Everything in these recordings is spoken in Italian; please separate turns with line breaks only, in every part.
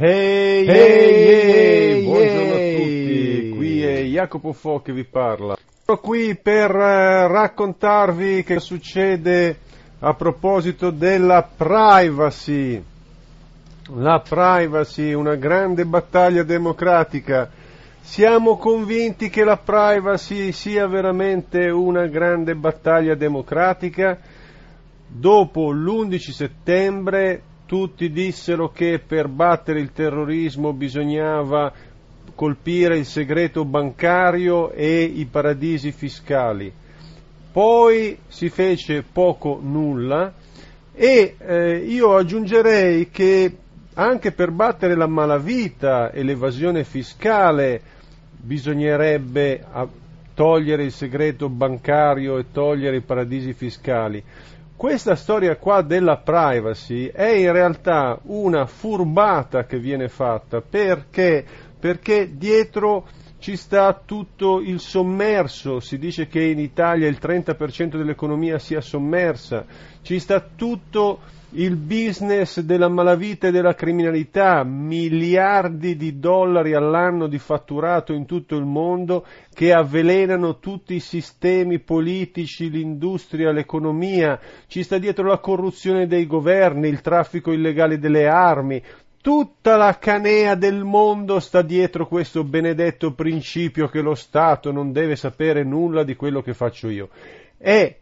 Ehi, ehi, ehi, buongiorno a tutti, qui è Jacopo Fo che vi parla. Sono qui per eh, raccontarvi che succede a proposito della privacy. La privacy, una grande battaglia democratica. Siamo convinti che la privacy sia veramente una grande battaglia democratica? Dopo l'11 settembre tutti dissero che per battere il terrorismo bisognava colpire il segreto bancario e i paradisi fiscali. Poi si fece poco nulla e eh, io aggiungerei che anche per battere la malavita e l'evasione fiscale bisognerebbe togliere il segreto bancario e togliere i paradisi fiscali. Questa storia qua della privacy è in realtà una furbata che viene fatta. Perché, perché dietro ci sta tutto il sommerso, si dice che in Italia il 30% dell'economia sia sommersa, ci sta tutto il business della malavita e della criminalità, miliardi di dollari all'anno di fatturato in tutto il mondo che avvelenano tutti i sistemi politici, l'industria, l'economia, ci sta dietro la corruzione dei governi, il traffico illegale delle armi, tutta la canea del mondo sta dietro questo benedetto principio che lo Stato non deve sapere nulla di quello che faccio io. È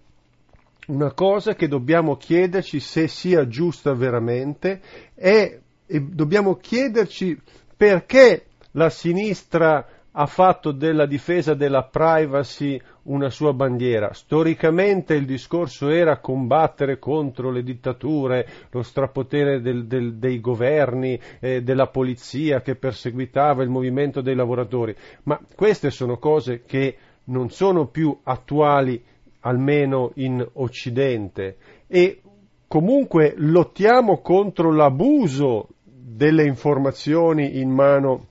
una cosa che dobbiamo chiederci se sia giusta veramente e, e dobbiamo chiederci perché la sinistra ha fatto della difesa della privacy una sua bandiera. Storicamente il discorso era combattere contro le dittature, lo strapotere del, del, dei governi, eh, della polizia che perseguitava il movimento dei lavoratori, ma queste sono cose che non sono più attuali almeno in Occidente, e comunque lottiamo contro l'abuso delle informazioni in mano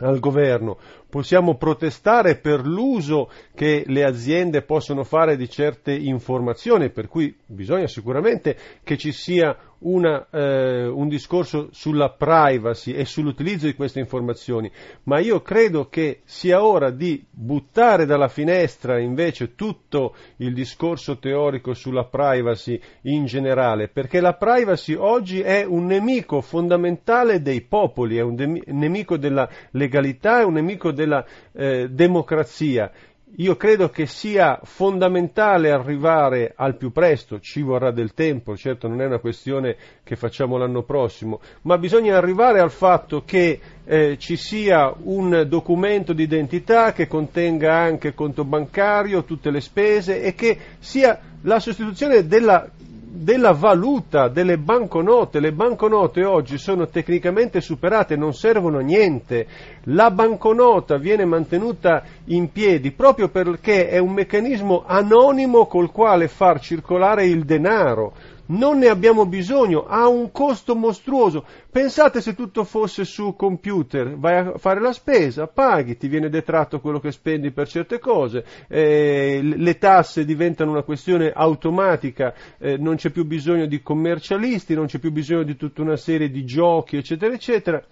al governo, possiamo protestare per l'uso che le aziende possono fare di certe informazioni, per cui bisogna sicuramente che ci sia una, eh, un discorso sulla privacy e sull'utilizzo di queste informazioni, ma io credo che sia ora di buttare dalla finestra invece tutto il discorso teorico sulla privacy in generale, perché la privacy oggi è un nemico fondamentale dei popoli, è un nemico della legalità, è un nemico della eh, democrazia io credo che sia fondamentale arrivare al più presto, ci vorrà del tempo, certo non è una questione che facciamo l'anno prossimo, ma bisogna arrivare al fatto che eh, ci sia un documento di identità che contenga anche conto bancario, tutte le spese e che sia la sostituzione della della valuta, delle banconote. Le banconote oggi sono tecnicamente superate, non servono a niente. La banconota viene mantenuta in piedi proprio perché è un meccanismo anonimo col quale far circolare il denaro non ne abbiamo bisogno, ha un costo mostruoso. Pensate se tutto fosse su computer, vai a fare la spesa, paghi, ti viene detratto quello che spendi per certe cose, eh, le tasse diventano una questione automatica, eh, non c'è più bisogno di commercialisti, non c'è più bisogno di tutta una serie di giochi, eccetera, eccetera.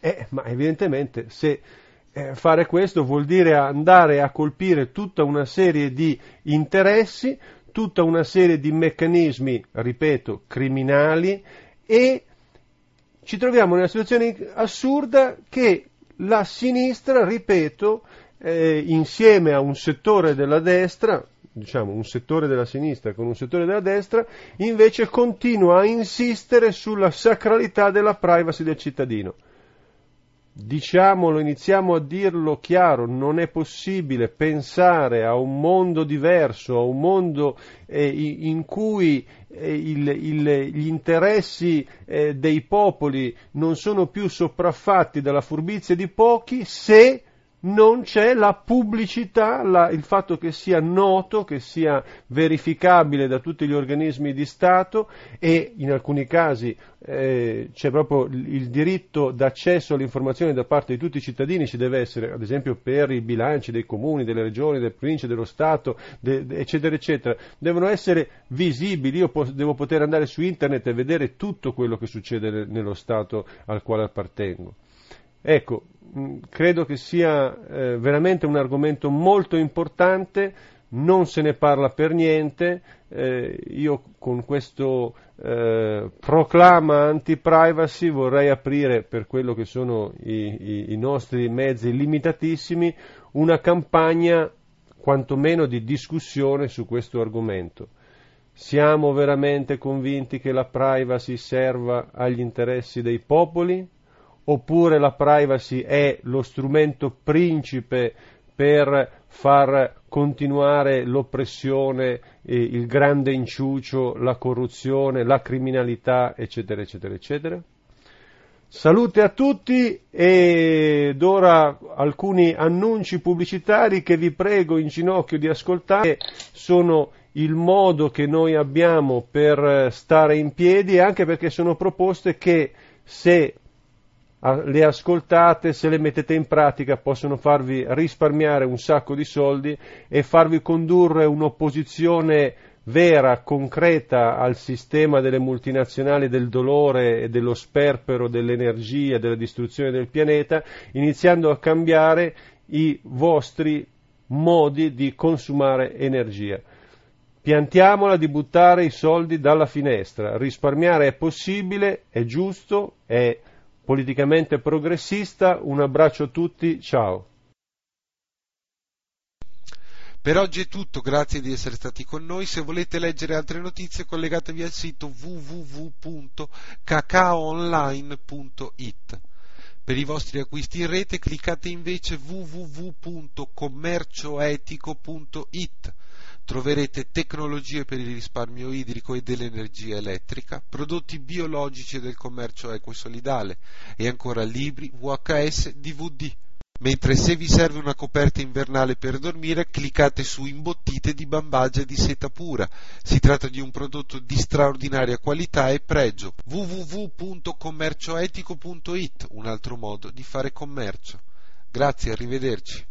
Eh, ma evidentemente se eh, fare questo vuol dire andare a colpire tutta una serie di interessi, tutta una serie di meccanismi, ripeto, criminali e ci troviamo in una situazione assurda che la sinistra, ripeto, eh, insieme a un settore della destra, diciamo un settore della sinistra con un settore della destra, invece continua a insistere sulla sacralità della privacy del cittadino diciamolo, iniziamo a dirlo chiaro, non è possibile pensare a un mondo diverso, a un mondo eh, in cui eh, il, il, gli interessi eh, dei popoli non sono più sopraffatti dalla furbizia di pochi se non c'è la pubblicità, la, il fatto che sia noto, che sia verificabile da tutti gli organismi di Stato e in alcuni casi eh, c'è proprio il diritto d'accesso all'informazione da parte di tutti i cittadini, ci deve essere ad esempio per i bilanci dei comuni, delle regioni, delle province, dello Stato, de, de, eccetera, eccetera, devono essere visibili, io po- devo poter andare su internet e vedere tutto quello che succede nello Stato al quale appartengo. Ecco, mm, credo che sia eh, veramente un argomento molto importante, non se ne parla per niente, eh, io con questo eh, proclama anti-privacy vorrei aprire per quello che sono i, i, i nostri mezzi limitatissimi una campagna quantomeno di discussione su questo argomento. Siamo veramente convinti che la privacy serva agli interessi dei popoli? Oppure la privacy è lo strumento principe per far continuare l'oppressione, eh, il grande inciucio, la corruzione, la criminalità, eccetera, eccetera, eccetera. Salute a tutti ed ora alcuni annunci pubblicitari che vi prego in ginocchio di ascoltare, sono il modo che noi abbiamo per stare in piedi anche perché sono proposte che se le ascoltate, se le mettete in pratica possono farvi risparmiare un sacco di soldi e farvi condurre un'opposizione vera, concreta al sistema delle multinazionali del dolore e dello sperpero dell'energia, della distruzione del pianeta, iniziando a cambiare i vostri modi di consumare energia. Piantiamola di buttare i soldi dalla finestra, risparmiare è possibile, è giusto, è politicamente progressista. Un abbraccio a tutti, ciao.
Per oggi è tutto, grazie di essere stati con noi. Se volete leggere altre notizie collegatevi al sito www.cacaoonline.it. Per i vostri acquisti in rete cliccate invece www.commercioetico.it troverete tecnologie per il risparmio idrico e dell'energia elettrica, prodotti biologici del commercio equo e solidale e ancora libri, VHS, DVD. Mentre se vi serve una coperta invernale per dormire, cliccate su imbottite di bambagia di seta pura. Si tratta di un prodotto di straordinaria qualità e pregio. www.commercioetico.it, un altro modo di fare commercio. Grazie, arrivederci.